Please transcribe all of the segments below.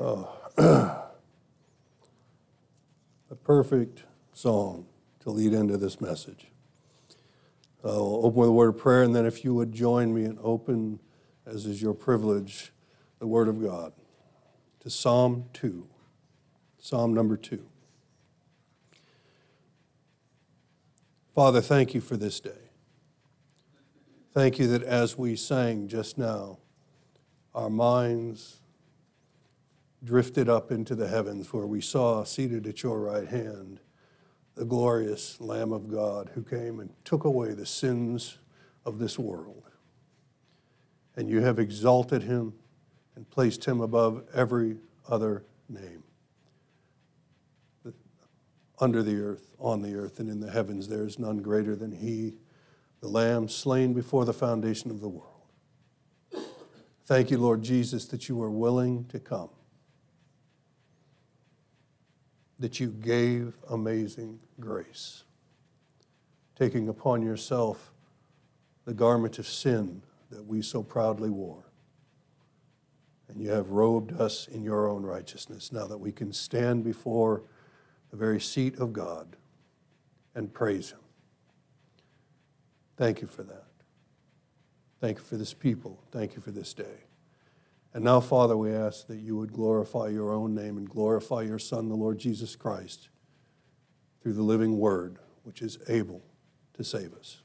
Uh, a perfect song to lead into this message. Uh, I'll open with a word of prayer, and then if you would join me and open, as is your privilege, the Word of God to Psalm 2. Psalm number 2. Father, thank you for this day. Thank you that as we sang just now, our minds drifted up into the heavens where we saw seated at your right hand the glorious Lamb of God who came and took away the sins of this world. And you have exalted him and placed him above every other name. Under the earth, on the earth, and in the heavens, there is none greater than he, the Lamb slain before the foundation of the world. Thank you, Lord Jesus, that you are willing to come that you gave amazing grace, taking upon yourself the garment of sin that we so proudly wore. And you have robed us in your own righteousness now that we can stand before the very seat of God and praise Him. Thank you for that. Thank you for this people. Thank you for this day. And now, Father, we ask that you would glorify your own name and glorify your Son, the Lord Jesus Christ, through the living word, which is able to save us.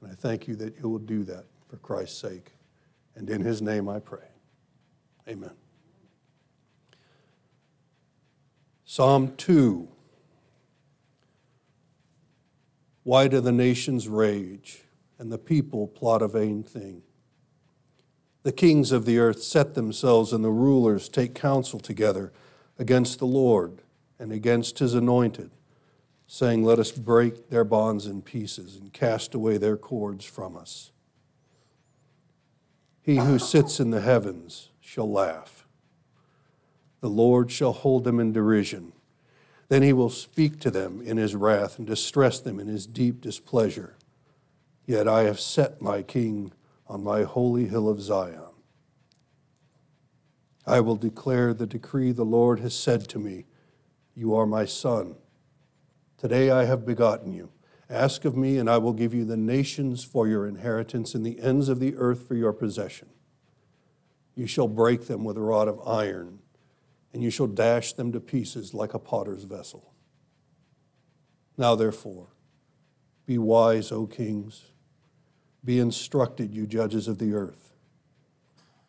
And I thank you that you will do that for Christ's sake. And in his name I pray. Amen. Psalm 2. Why do the nations rage and the people plot a vain thing? The kings of the earth set themselves, and the rulers take counsel together against the Lord and against his anointed, saying, Let us break their bonds in pieces and cast away their cords from us. He who sits in the heavens shall laugh. The Lord shall hold them in derision. Then he will speak to them in his wrath and distress them in his deep displeasure. Yet I have set my king on my holy hill of Zion. I will declare the decree the Lord has said to me You are my son. Today I have begotten you. Ask of me, and I will give you the nations for your inheritance and the ends of the earth for your possession. You shall break them with a rod of iron, and you shall dash them to pieces like a potter's vessel. Now, therefore, be wise, O kings be instructed, you judges of the earth.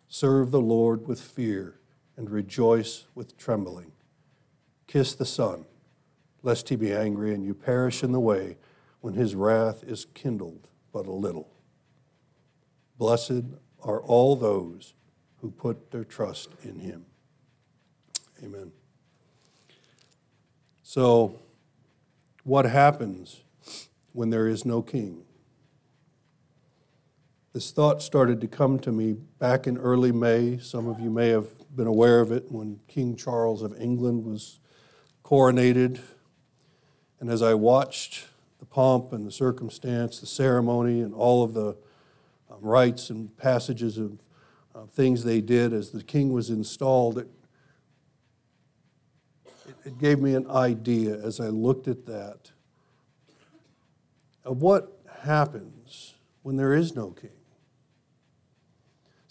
Serve the Lord with fear and rejoice with trembling. Kiss the Son, lest he be angry and you perish in the way when his wrath is kindled but a little. Blessed are all those who put their trust in him. Amen. So, what happens when there is no king? This thought started to come to me back in early May. Some of you may have been aware of it when King Charles of England was coronated. And as I watched the pomp and the circumstance, the ceremony, and all of the um, rites and passages of uh, things they did as the king was installed, it, it gave me an idea as I looked at that of what happens when there is no king.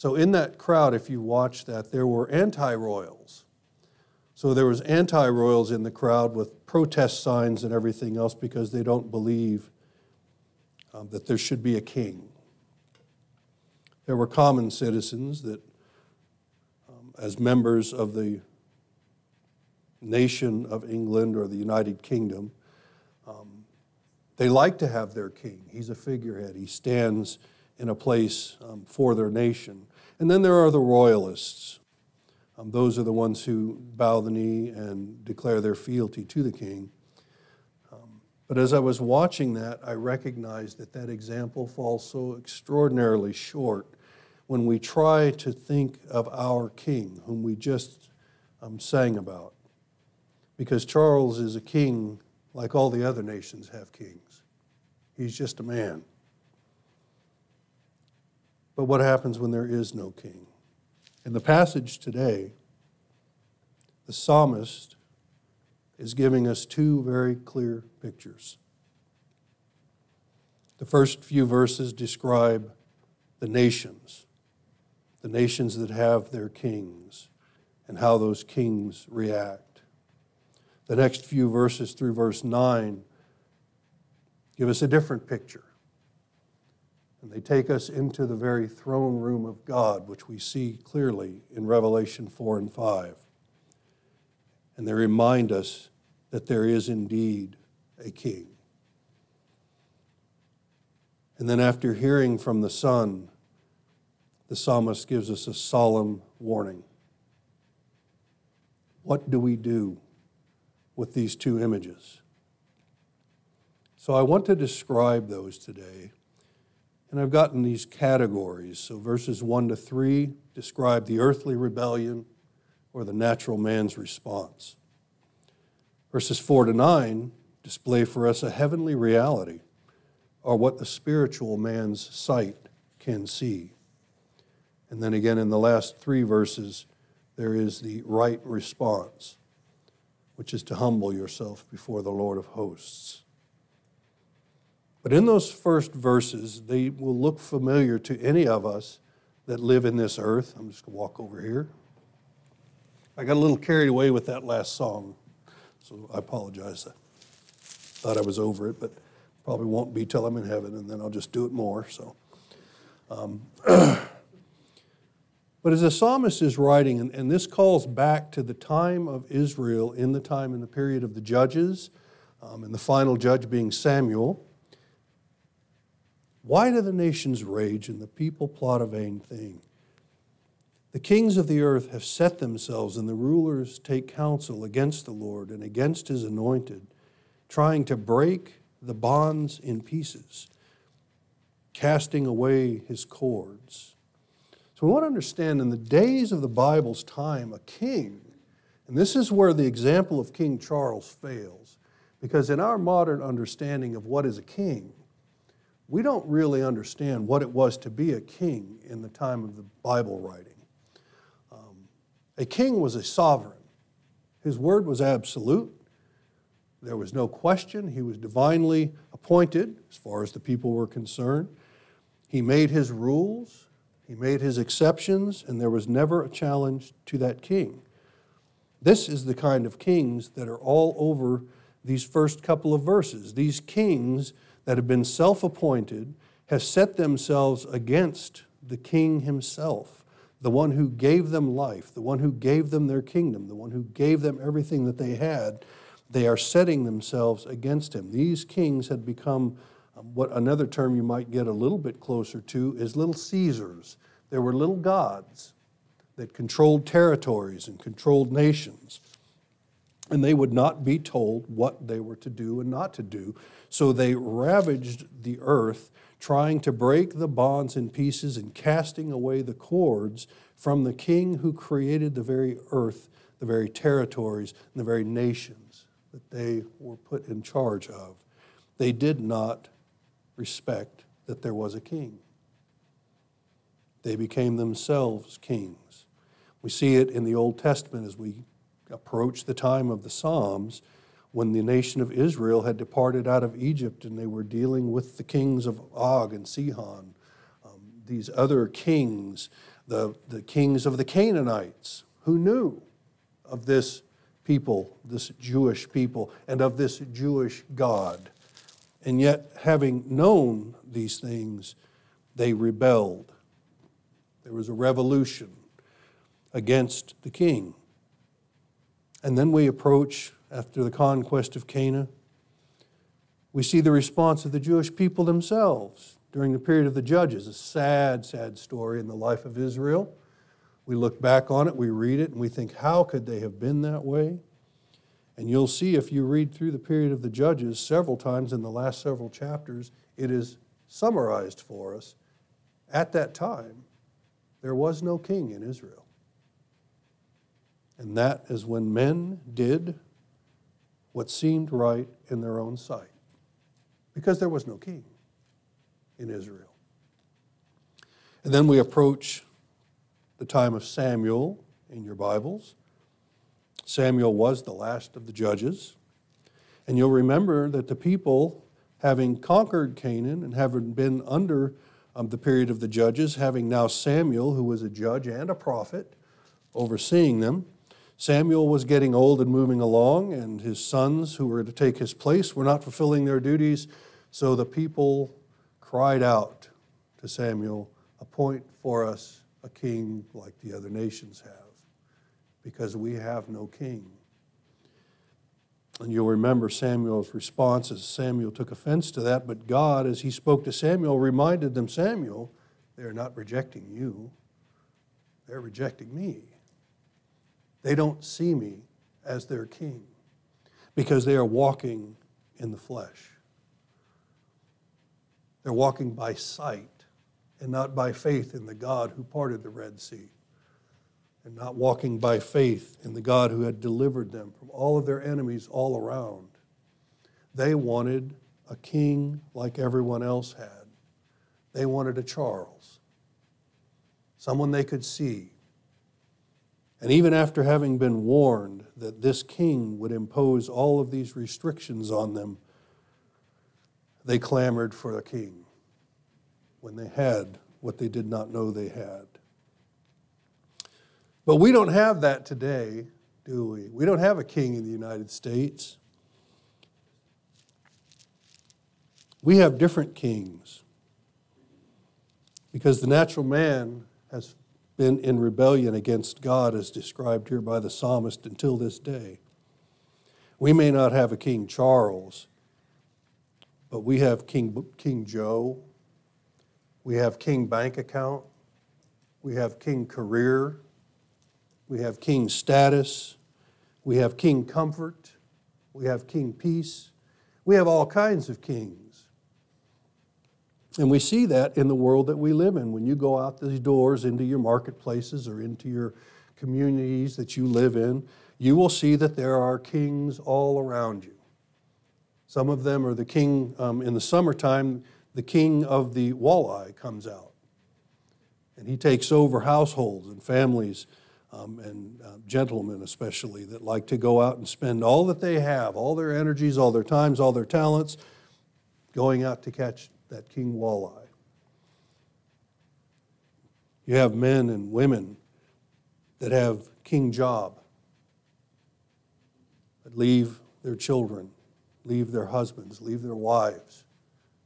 So in that crowd, if you watch that, there were anti-royals. So there was anti-royals in the crowd with protest signs and everything else because they don't believe um, that there should be a king. There were common citizens that, um, as members of the nation of England or the United Kingdom, um, they like to have their king. He's a figurehead. He stands in a place um, for their nation. And then there are the royalists. Um, those are the ones who bow the knee and declare their fealty to the king. Um, but as I was watching that, I recognized that that example falls so extraordinarily short when we try to think of our king, whom we just um, sang about. Because Charles is a king like all the other nations have kings, he's just a man. But what happens when there is no king? In the passage today, the psalmist is giving us two very clear pictures. The first few verses describe the nations, the nations that have their kings, and how those kings react. The next few verses through verse 9 give us a different picture. And they take us into the very throne room of God, which we see clearly in Revelation 4 and 5. And they remind us that there is indeed a king. And then, after hearing from the Son, the psalmist gives us a solemn warning. What do we do with these two images? So, I want to describe those today. And I've gotten these categories. So, verses 1 to 3 describe the earthly rebellion or the natural man's response. Verses 4 to 9 display for us a heavenly reality or what the spiritual man's sight can see. And then again in the last three verses, there is the right response, which is to humble yourself before the Lord of hosts. But in those first verses, they will look familiar to any of us that live in this earth. I'm just going to walk over here. I got a little carried away with that last song, so I apologize. I thought I was over it, but probably won't be till I'm in heaven, and then I'll just do it more. So, um, but as the psalmist is writing, and, and, this calls back to the time of Israel in the time in the period of the judges, um, and the final judge being Samuel. Why do the nations rage and the people plot a vain thing? The kings of the earth have set themselves, and the rulers take counsel against the Lord and against his anointed, trying to break the bonds in pieces, casting away his cords. So we want to understand in the days of the Bible's time, a king, and this is where the example of King Charles fails, because in our modern understanding of what is a king, we don't really understand what it was to be a king in the time of the Bible writing. Um, a king was a sovereign, his word was absolute. There was no question. He was divinely appointed as far as the people were concerned. He made his rules, he made his exceptions, and there was never a challenge to that king. This is the kind of kings that are all over these first couple of verses. These kings that have been self appointed have set themselves against the king himself, the one who gave them life, the one who gave them their kingdom, the one who gave them everything that they had they are setting themselves against him. These kings had become um, what another term you might get a little bit closer to is little Caesars. There were little gods that controlled territories and controlled nations. And they would not be told what they were to do and not to do. So they ravaged the earth, trying to break the bonds in pieces and casting away the cords from the king who created the very earth, the very territories, and the very nations that they were put in charge of. They did not respect that there was a king. They became themselves kings. We see it in the Old Testament as we approach the time of the Psalms when the nation of Israel had departed out of Egypt and they were dealing with the kings of Og and Sihon, um, these other kings, the, the kings of the Canaanites, who knew of this people, this Jewish people, and of this Jewish God. And yet, having known these things, they rebelled. There was a revolution against the king. And then we approach, after the conquest of Canaan, we see the response of the Jewish people themselves during the period of the judges. A sad, sad story in the life of Israel. We look back on it, we read it, and we think, how could they have been that way? And you'll see if you read through the period of the Judges several times in the last several chapters, it is summarized for us. At that time, there was no king in Israel. And that is when men did what seemed right in their own sight, because there was no king in Israel. And then we approach the time of Samuel in your Bibles. Samuel was the last of the judges. And you'll remember that the people, having conquered Canaan and having been under um, the period of the judges, having now Samuel, who was a judge and a prophet, overseeing them, Samuel was getting old and moving along, and his sons, who were to take his place, were not fulfilling their duties. So the people cried out to Samuel, Appoint for us a king like the other nations have, because we have no king. And you'll remember Samuel's response as Samuel took offense to that, but God, as he spoke to Samuel, reminded them Samuel, they are not rejecting you, they're rejecting me. They don't see me as their king because they are walking in the flesh. They're walking by sight and not by faith in the God who parted the Red Sea and not walking by faith in the God who had delivered them from all of their enemies all around. They wanted a king like everyone else had. They wanted a Charles, someone they could see. And even after having been warned that this king would impose all of these restrictions on them, they clamored for a king when they had what they did not know they had. But we don't have that today, do we? We don't have a king in the United States. We have different kings because the natural man has been in rebellion against God, as described here by the psalmist, until this day. We may not have a King Charles, but we have King, King Joe, we have King Bank Account, we have King Career, we have King Status, we have King Comfort, we have King Peace, we have all kinds of kings. And we see that in the world that we live in. When you go out these doors into your marketplaces or into your communities that you live in, you will see that there are kings all around you. Some of them are the king um, in the summertime, the king of the walleye comes out. And he takes over households and families um, and uh, gentlemen especially that like to go out and spend all that they have, all their energies, all their times, all their talents, going out to catch that king walleye. You have men and women that have king job, that leave their children, leave their husbands, leave their wives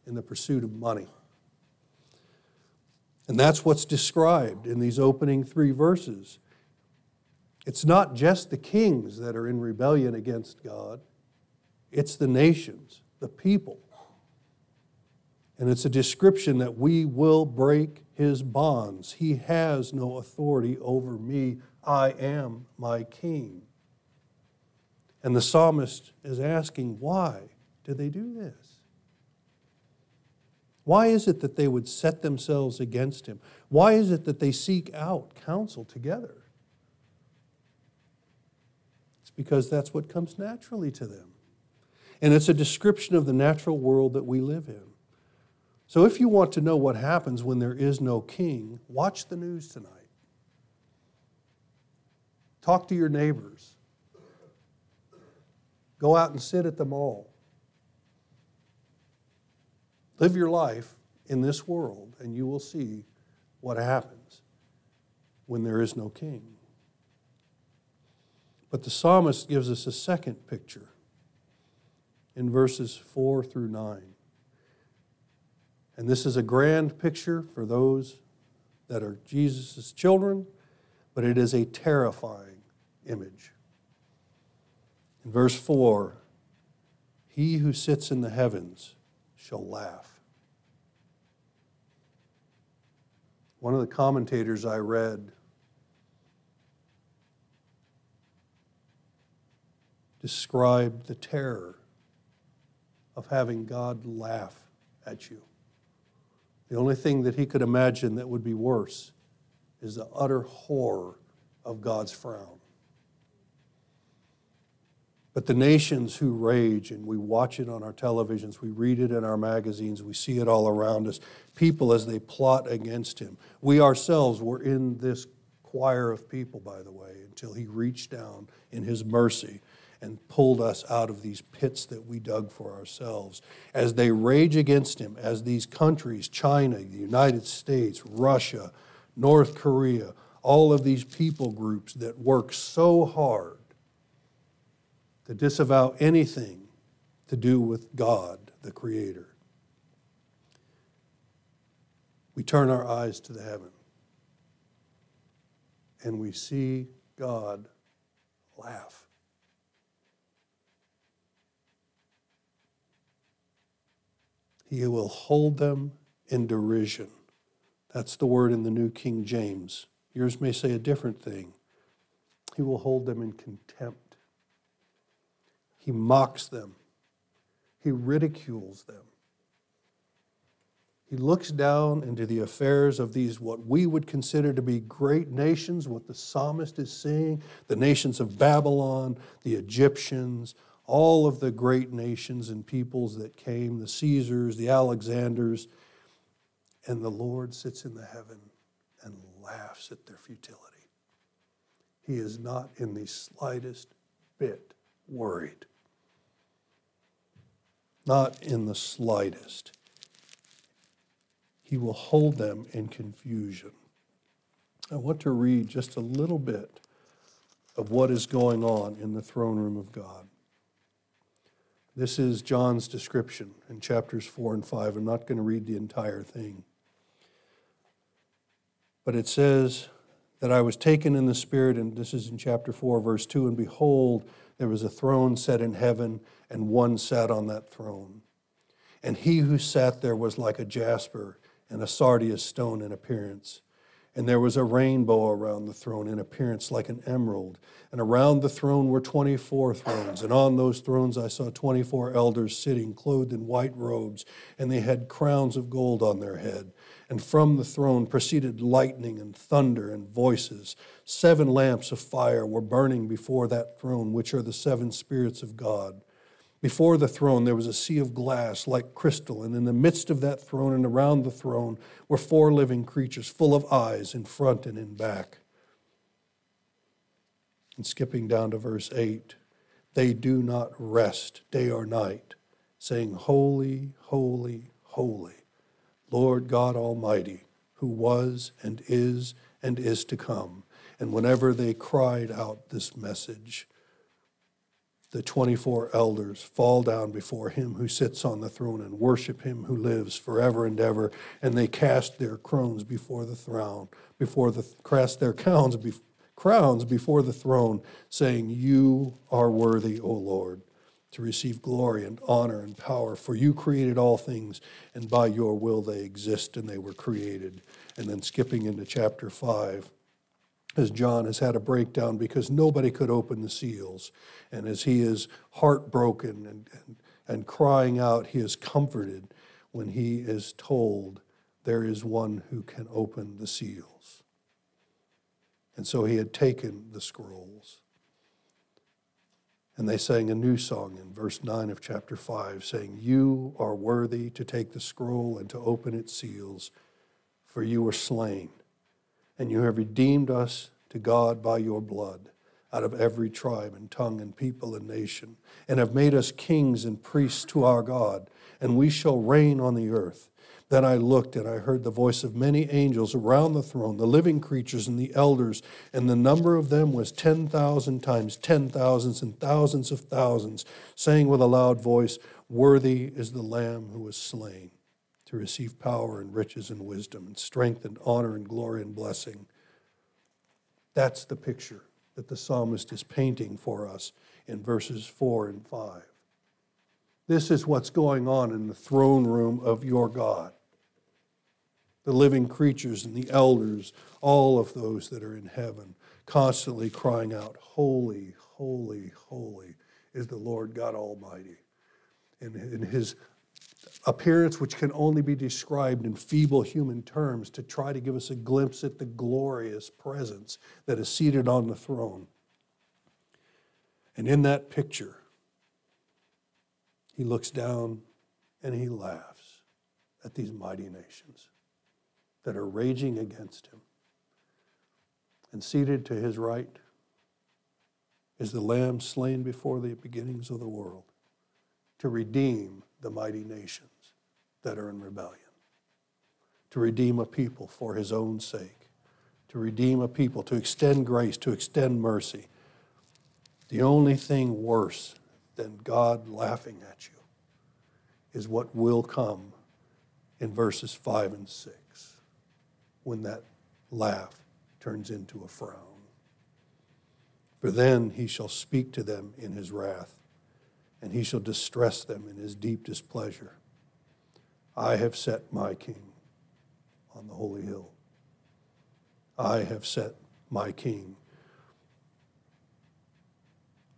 in the pursuit of money. And that's what's described in these opening three verses. It's not just the kings that are in rebellion against God, it's the nations, the people. And it's a description that we will break his bonds. He has no authority over me. I am my king. And the psalmist is asking, why do they do this? Why is it that they would set themselves against him? Why is it that they seek out counsel together? It's because that's what comes naturally to them. And it's a description of the natural world that we live in. So if you want to know what happens when there is no king, watch the news tonight. Talk to your neighbors. Go out and sit at the mall. Live your life in this world, and you will see what happens when there is no king. But the psalmist gives us a second picture in verses 4 through 9. And this is a grand picture for those that are Jesus' children, but it is a terrifying image. In verse 4, he who sits in the heavens shall laugh. One of the commentators I read described the terror of having God laugh at you. The only thing that he could imagine that would be worse is the utter horror of God's frown. But the nations who rage, and we watch it on our televisions, we read it in our magazines, we see it all around us, people as they plot against him. We ourselves were in this choir of people, by the way, until he reached down in his mercy and pulled us out of these pits that we dug for ourselves. As they rage against him, as these countries, China, the United States, Russia, North Korea, all of these people groups that work so hard to disavow anything to do with God, the Creator. We turn our eyes to the heaven and we see God laugh. He will hold them in derision. That's the word in the New King James. Yours may say a different thing. He will hold them in contempt. He mocks them. He ridicules them. He looks down into the affairs of these, what we would consider to be great nations, what the psalmist is saying the nations of Babylon, the Egyptians, all of the great nations and peoples that came, the Caesars, the Alexanders, and the Lord sits in the heaven and laughs at their futility. He is not in the slightest bit worried. Not in the slightest. He will hold them in confusion. I want to read just a little bit of what is going on in the throne room of God. This is John's description in chapters 4 and 5. I'm not going to read the entire thing. But it says that I was taken in the Spirit, and this is in chapter 4, verse 2 and behold, there was a throne set in heaven, and one sat on that throne. And he who sat there was like a jasper and a sardius stone in appearance. And there was a rainbow around the throne in appearance like an emerald. And around the throne were 24 thrones. And on those thrones I saw 24 elders sitting, clothed in white robes, and they had crowns of gold on their head. And from the throne proceeded lightning and thunder and voices. Seven lamps of fire were burning before that throne, which are the seven spirits of God. Before the throne, there was a sea of glass like crystal, and in the midst of that throne and around the throne were four living creatures full of eyes in front and in back. And skipping down to verse 8, they do not rest day or night, saying, Holy, holy, holy, Lord God Almighty, who was and is and is to come. And whenever they cried out this message, the 24 elders fall down before him who sits on the throne and worship him who lives forever and ever and they cast their crowns before the throne before the cast their crowns, crowns before the throne saying you are worthy o lord to receive glory and honor and power for you created all things and by your will they exist and they were created. And then skipping into chapter 5 as John has had a breakdown because nobody could open the seals. And as he is heartbroken and, and, and crying out, he is comforted when he is told there is one who can open the seals. And so he had taken the scrolls. And they sang a new song in verse 9 of chapter 5, saying, You are worthy to take the scroll and to open its seals, for you were slain and you have redeemed us to God by your blood out of every tribe and tongue and people and nation, and have made us kings and priests to our God, and we shall reign on the earth. Then I looked and I heard the voice of many angels around the throne, the living creatures and the elders, and the number of them was 10,000 times ten thousands and thousands of thousands, saying with a loud voice, Worthy is the Lamb who was slain receive power and riches and wisdom and strength and honor and glory and blessing. That's the picture that the psalmist is painting for us in verses 4 and 5. This is what's going on in the throne room of your God. The living creatures and the elders, all of those that are in heaven, constantly crying out, Holy, holy, holy is the Lord God Almighty. And in his appearance which can only be described in feeble human terms to try to give us a glimpse at the glorious presence that is seated on the throne. And in that picture, he looks down and he laughs at these mighty nations that are raging against him. And seated to his right is the Lamb slain before the beginnings of the world to redeem the mighty nations that are in rebellion, to redeem a people for his own sake, to redeem a people, to extend grace, to extend mercy. The only thing worse than God laughing at you is what will come in verses 5 and 6 when that laugh turns into a frown. For then he shall speak to them in his wrath, and he shall distress them in his deep displeasure. I have set my king on the holy hill. I have set my king.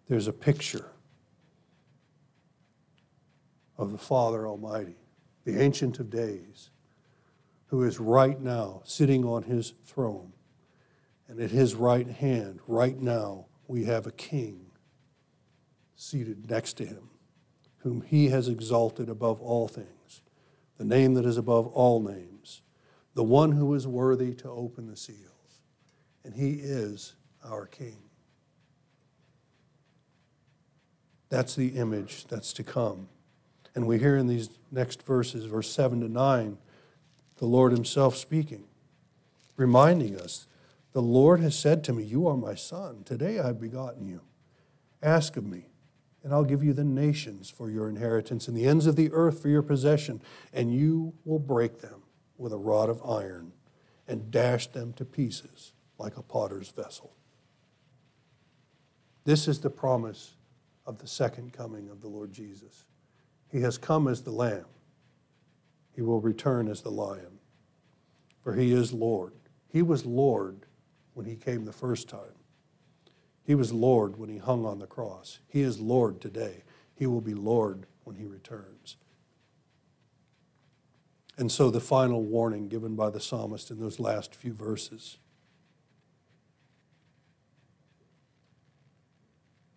There's a picture of the Father Almighty, the Ancient of Days, who is right now sitting on his throne. And at his right hand, right now, we have a king seated next to him, whom he has exalted above all things, the name that is above all names, the one who is worthy to open the seals. And he is our king. That's the image that's to come. And we hear in these next verses, verse 7 to 9, the Lord Himself speaking, reminding us The Lord has said to me, You are my son. Today I have begotten you. Ask of me, and I'll give you the nations for your inheritance and the ends of the earth for your possession, and you will break them with a rod of iron and dash them to pieces like a potter's vessel. This is the promise of the second coming of the Lord Jesus. He has come as the lamb. He will return as the lion. For he is Lord. He was Lord when he came the first time. He was Lord when he hung on the cross. He is Lord today. He will be Lord when he returns. And so the final warning given by the psalmist in those last few verses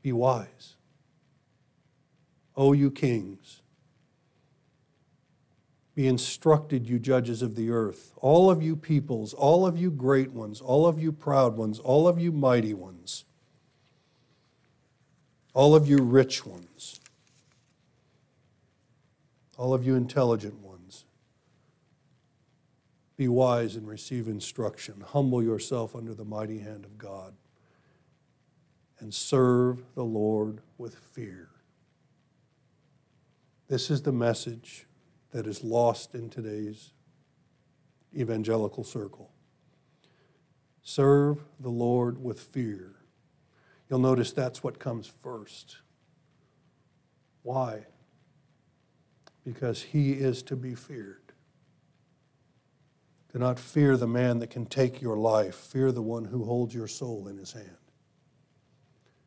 be wise. O you kings, be instructed, you judges of the earth, all of you peoples, all of you great ones, all of you proud ones, all of you mighty ones, all of you rich ones, all of you intelligent ones. Be wise and receive instruction. Humble yourself under the mighty hand of God and serve the Lord with fear. This is the message that is lost in today's evangelical circle. Serve the Lord with fear. You'll notice that's what comes first. Why? Because he is to be feared. Do not fear the man that can take your life. Fear the one who holds your soul in his hand.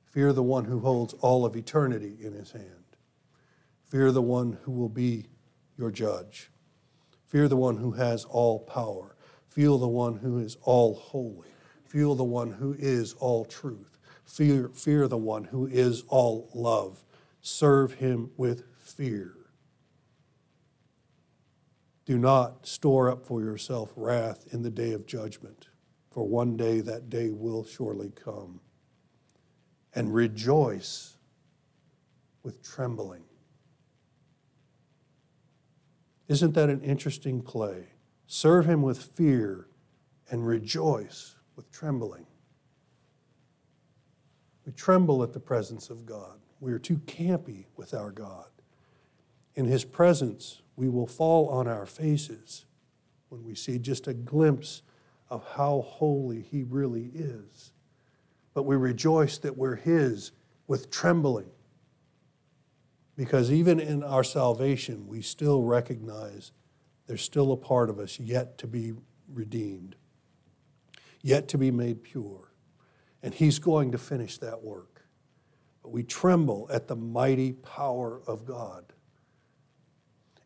Fear the one who holds all of eternity in his hand. Fear the one who will be your judge. Fear the one who has all power. Fear the one who is all holy. Fear the one who is all truth. Fear, fear the one who is all love. Serve him with fear. Do not store up for yourself wrath in the day of judgment, for one day that day will surely come. And rejoice with trembling isn't that an interesting play? Serve him with fear and rejoice with trembling. We tremble at the presence of God. We are too campy with our God. In his presence, we will fall on our faces when we see just a glimpse of how holy he really is. But we rejoice that we're his with trembling because even in our salvation, we still recognize there's still a part of us yet to be redeemed, yet to be made pure. And He's going to finish that work. But we tremble at the mighty power of God.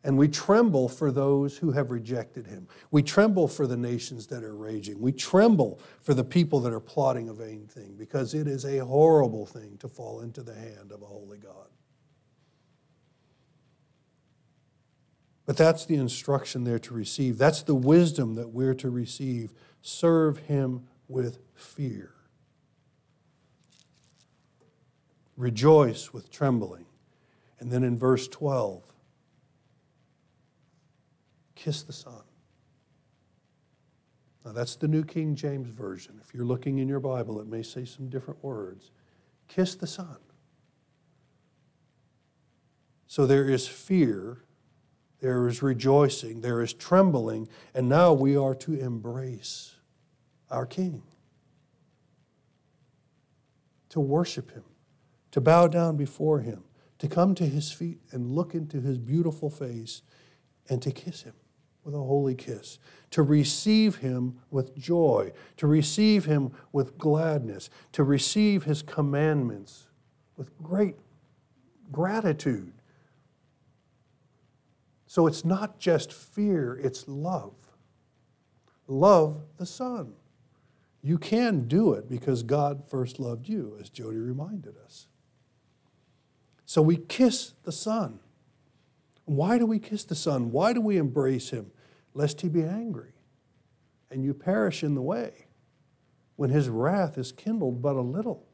And we tremble for those who have rejected him. We tremble for the nations that are raging. We tremble for the people that are plotting a vain thing because it is a horrible thing to fall into the hand of a holy God. But that's the instruction there to receive. That's the wisdom that we're to receive. Serve him with fear. Rejoice with trembling. And then in verse 12, kiss the Son. Now, that's the New King James Version. If you're looking in your Bible, it may say some different words. Kiss the Son. So there is fear, there is rejoicing, there is trembling, and now we are to embrace our King, to worship Him, to bow down before Him, to come to His feet and look into His beautiful face and to kiss Him with a holy kiss, to receive him with joy, to receive him with gladness, to receive his commandments with great gratitude. So it's not just fear, it's love. Love the Son. You can do it because God first loved you, as Jody reminded us. So we kiss the Son. Why do we kiss the Son? Why do we embrace Him? Lest He be angry and you perish in the way when His wrath is kindled but a little.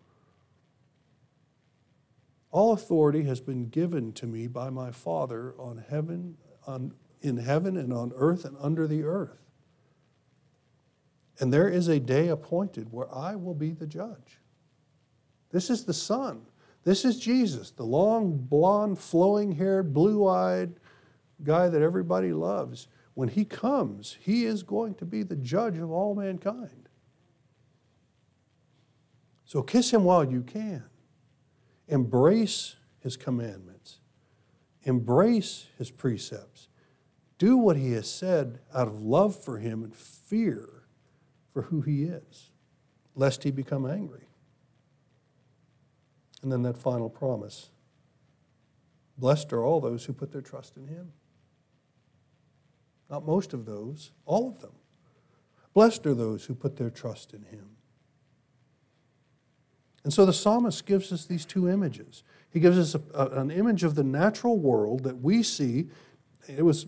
All authority has been given to me by my Father on heaven, on, in heaven and on earth and under the earth. And there is a day appointed where I will be the judge. This is the Son this is Jesus, the long, blonde, flowing haired, blue eyed guy that everybody loves. When he comes, he is going to be the judge of all mankind. So kiss him while you can. Embrace his commandments, embrace his precepts. Do what he has said out of love for him and fear for who he is, lest he become angry. And then that final promise Blessed are all those who put their trust in him. Not most of those, all of them. Blessed are those who put their trust in him. And so the psalmist gives us these two images. He gives us a, a, an image of the natural world that we see. It was,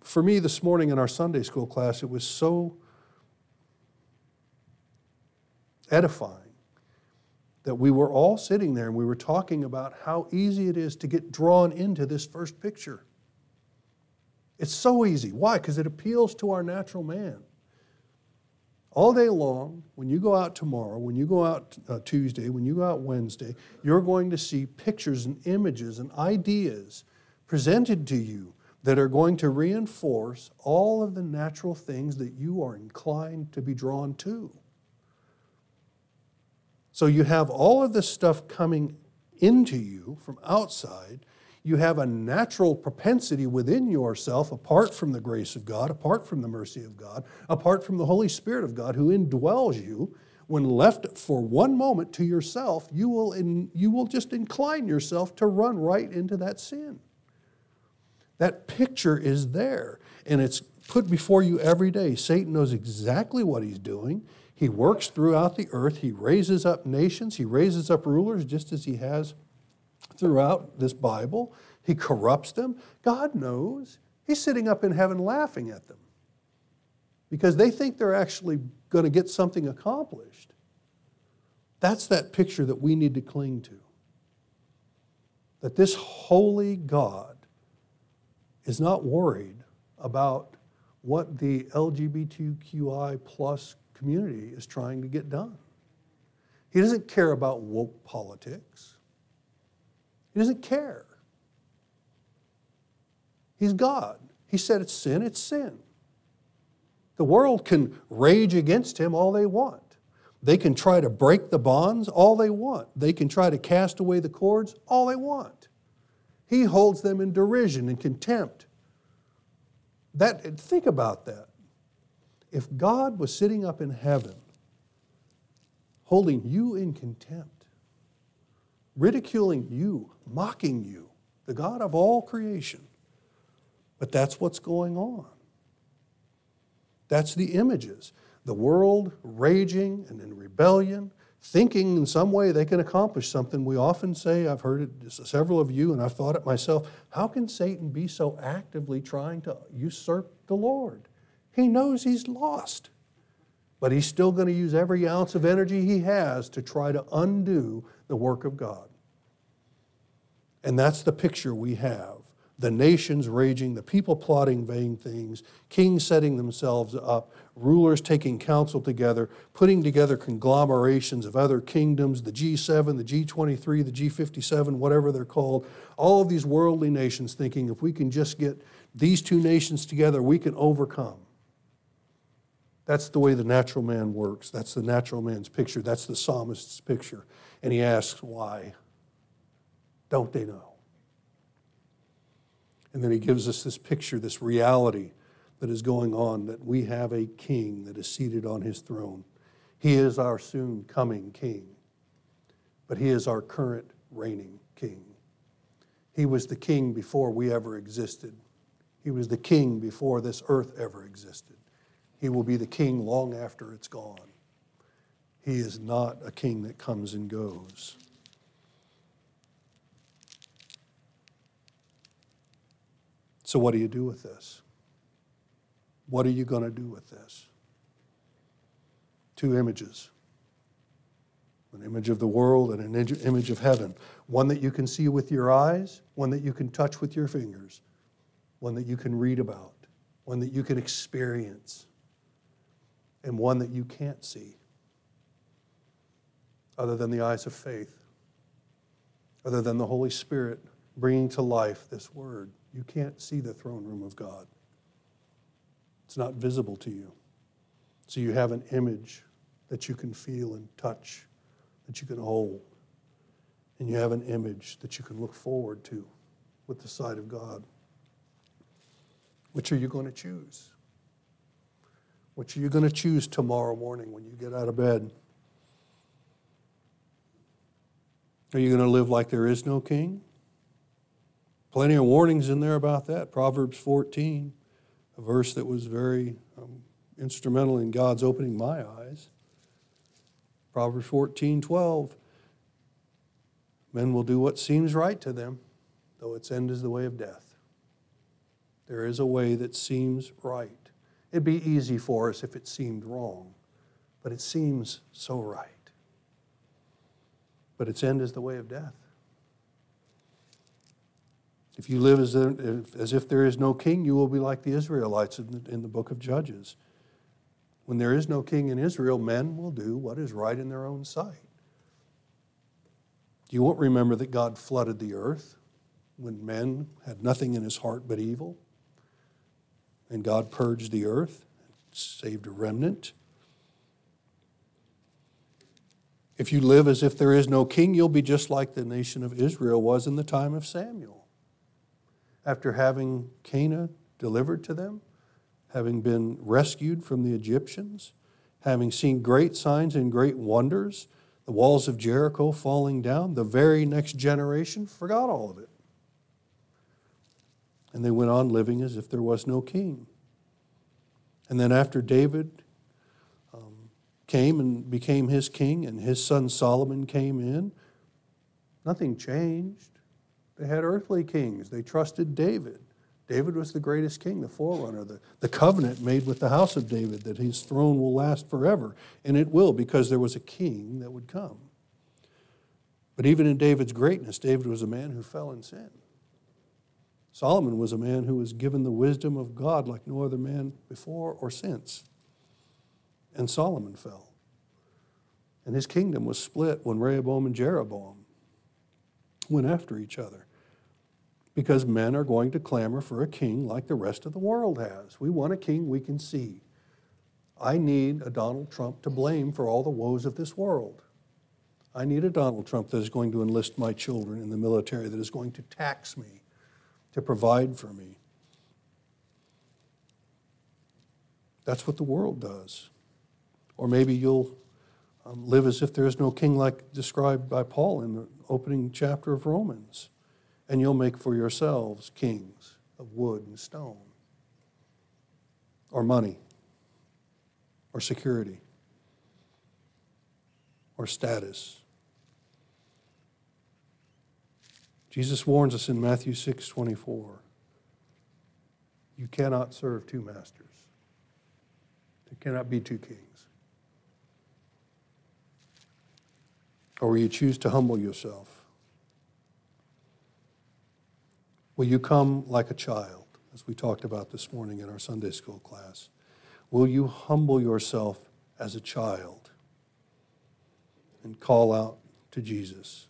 for me this morning in our Sunday school class, it was so edifying that we were all sitting there and we were talking about how easy it is to get drawn into this first picture. It's so easy. Why? Because it appeals to our natural man. All day long, when you go out tomorrow, when you go out uh, Tuesday, when you go out Wednesday, you're going to see pictures and images and ideas presented to you that are going to reinforce all of the natural things that you are inclined to be drawn to. So you have all of this stuff coming into you from outside. You have a natural propensity within yourself, apart from the grace of God, apart from the mercy of God, apart from the Holy Spirit of God who indwells you. When left for one moment to yourself, you will, in, you will just incline yourself to run right into that sin. That picture is there, and it's put before you every day. Satan knows exactly what he's doing. He works throughout the earth. He raises up nations. He raises up rulers just as he has throughout this Bible. He corrupts them. God knows. He's sitting up in heaven laughing at them because they think they're actually going to get something accomplished. That's that picture that we need to cling to. That this holy God is not worried about what the LGBTQI plus community is trying to get done. He doesn't care about woke politics. He doesn't care. He's God. He said it's sin, it's sin. The world can rage against him all they want. They can try to break the bonds all they want. They can try to cast away the cords all they want. He holds them in derision and contempt. That, think about that if God was sitting up in heaven, holding you in contempt, ridiculing you, mocking you, the God of all creation, but that's what's going on. That's the images. The world raging and in rebellion, thinking in some way they can accomplish something. We often say, I've heard it several of you, and I've thought it myself, how can Satan be so actively trying to usurp the Lord? He knows he's lost. But he's still going to use every ounce of energy he has to try to undo the work of God. And that's the picture we have the nations raging, the people plotting vain things, kings setting themselves up, rulers taking counsel together, putting together conglomerations of other kingdoms, the G7, the G23, the G57, whatever they're called, all of these worldly nations thinking if we can just get these two nations together, we can overcome. That's the way the natural man works. That's the natural man's picture. That's the psalmist's picture. And he asks, why? Don't they know? And then he gives us this picture, this reality that is going on that we have a king that is seated on his throne. He is our soon coming king, but he is our current reigning king. He was the king before we ever existed. He was the king before this earth ever existed. He will be the king long after it's gone. He is not a king that comes and goes. So, what do you do with this? What are you going to do with this? Two images an image of the world and an image of heaven. One that you can see with your eyes, one that you can touch with your fingers, one that you can read about, one that you can experience, and one that you can't see other than the eyes of faith, other than the Holy Spirit bringing to life this word. You can't see the throne room of God, it's not visible to you. So you have an image that you can feel and touch, that you can hold. And you have an image that you can look forward to with the sight of God. Which are you going to choose? Which are you going to choose tomorrow morning when you get out of bed? Are you going to live like there is no king? Plenty of warnings in there about that. Proverbs 14, a verse that was very um, instrumental in God's opening my eyes. Proverbs 14, 12. Men will do what seems right to them, though its end is the way of death. There is a way that seems right. It'd be easy for us if it seemed wrong, but it seems so right. But its end is the way of death. If you live as, as if there is no king, you will be like the Israelites in the, in the book of Judges. When there is no king in Israel, men will do what is right in their own sight. You won't remember that God flooded the earth when men had nothing in his heart but evil. And God purged the earth, saved a remnant. If you live as if there is no king, you'll be just like the nation of Israel was in the time of Samuel after having Canaan delivered to them, having been rescued from the Egyptians, having seen great signs and great wonders, the walls of Jericho falling down, the very next generation forgot all of it. And they went on living as if there was no king. And then after David um, came and became his king, and his son Solomon came in, nothing changed. They had earthly kings. They trusted David. David was the greatest king, the forerunner, the, the covenant made with the house of David that his throne will last forever. And it will because there was a king that would come. But even in David's greatness, David was a man who fell in sin. Solomon was a man who was given the wisdom of God like no other man before or since. And Solomon fell. And his kingdom was split when Rehoboam and Jeroboam went after each other because men are going to clamor for a king like the rest of the world has. We want a king we can see. I need a Donald Trump to blame for all the woes of this world. I need a Donald Trump that is going to enlist my children in the military, that is going to tax me, to provide for me. That's what the world does. Or maybe you'll um, live as if there is no king like described by Paul in the opening chapter of Romans and you'll make for yourselves kings of wood and stone, or money, or security, or status. Jesus warns us in Matthew 6 24. You cannot serve two masters. There cannot be two kings. Or you choose to humble yourself. Will you come like a child, as we talked about this morning in our Sunday school class? Will you humble yourself as a child and call out to Jesus?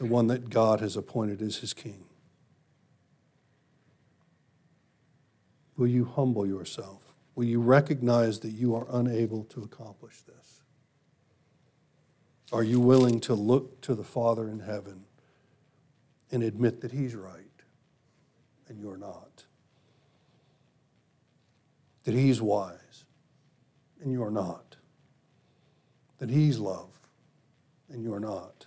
The one that God has appointed as his king? Will you humble yourself? Will you recognize that you are unable to accomplish this? Are you willing to look to the Father in heaven and admit that He's right and you're not? That He's wise and you're not? That He's love and you're not?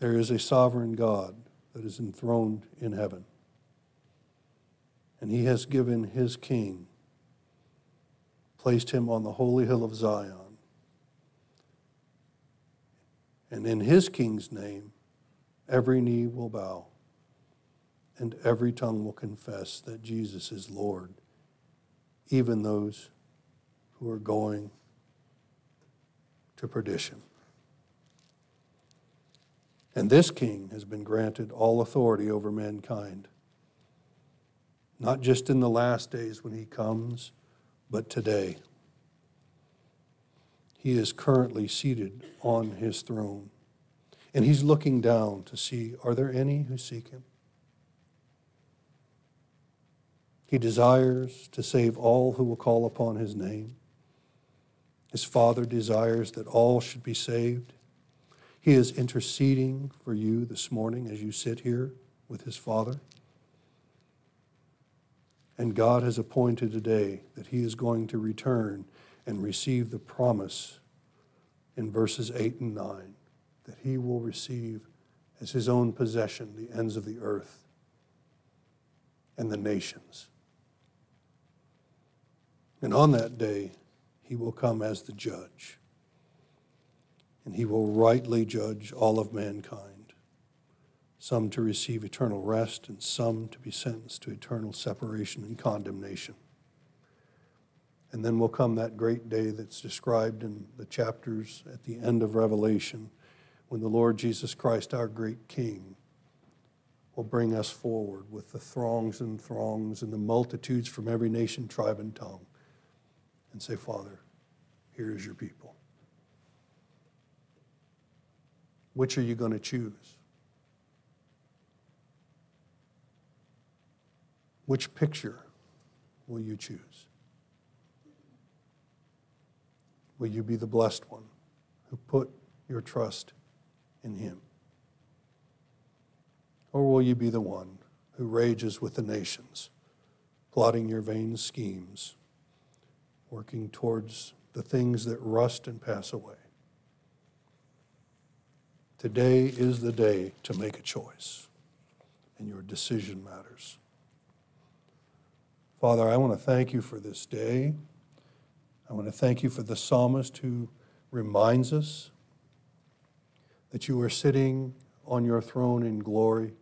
There is a sovereign God that is enthroned in heaven. And he has given his king, placed him on the holy hill of Zion. And in his king's name, every knee will bow and every tongue will confess that Jesus is Lord, even those who are going to perdition. And this king has been granted all authority over mankind, not just in the last days when he comes, but today. He is currently seated on his throne, and he's looking down to see are there any who seek him? He desires to save all who will call upon his name. His Father desires that all should be saved. He is interceding for you this morning as you sit here with his Father. And God has appointed a day that he is going to return and receive the promise in verses 8 and 9 that he will receive as his own possession the ends of the earth and the nations. And on that day, he will come as the judge and he will rightly judge all of mankind, some to receive eternal rest, and some to be sentenced to eternal separation and condemnation. And then will come that great day that's described in the chapters at the end of Revelation when the Lord Jesus Christ, our great King, will bring us forward with the throngs and throngs and the multitudes from every nation, tribe, and tongue and say, Father, here is your people. Which are you going to choose? Which picture will you choose? Will you be the blessed one who put your trust in Him? Or will you be the one who rages with the nations, plotting your vain schemes, working towards the things that rust and pass away? Today is the day to make a choice, and your decision matters. Father, I want to thank you for this day. I want to thank you for the psalmist who reminds us that you are sitting on your throne in glory,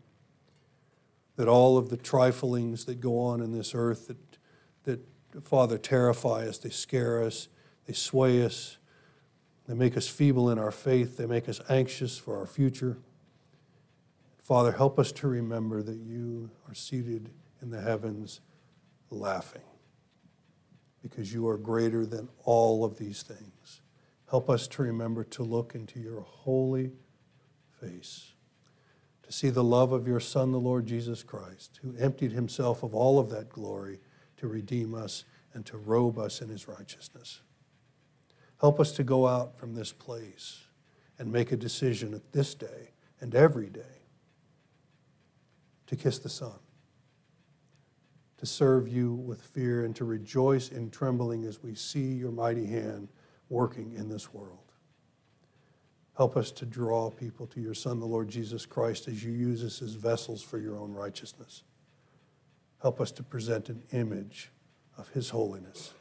that all of the triflings that go on in this earth that, that Father, terrify us, they scare us, they sway us, they make us feeble in our faith. They make us anxious for our future. Father, help us to remember that you are seated in the heavens laughing because you are greater than all of these things. Help us to remember to look into your holy face, to see the love of your Son, the Lord Jesus Christ, who emptied himself of all of that glory to redeem us and to robe us in his righteousness. Help us to go out from this place and make a decision at this day and every day to kiss the Son, to serve you with fear, and to rejoice in trembling as we see your mighty hand working in this world. Help us to draw people to your Son, the Lord Jesus Christ, as you use us as vessels for your own righteousness. Help us to present an image of His holiness,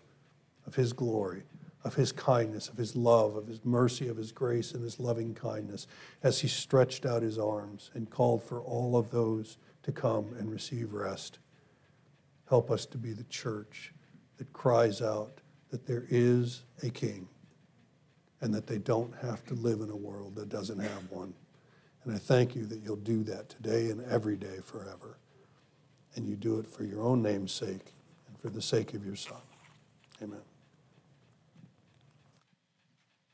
of His glory, of his kindness, of his love, of his mercy, of his grace, and his loving kindness as he stretched out his arms and called for all of those to come and receive rest. Help us to be the church that cries out that there is a king and that they don't have to live in a world that doesn't have one. And I thank you that you'll do that today and every day forever. And you do it for your own name's sake and for the sake of your Son. Amen.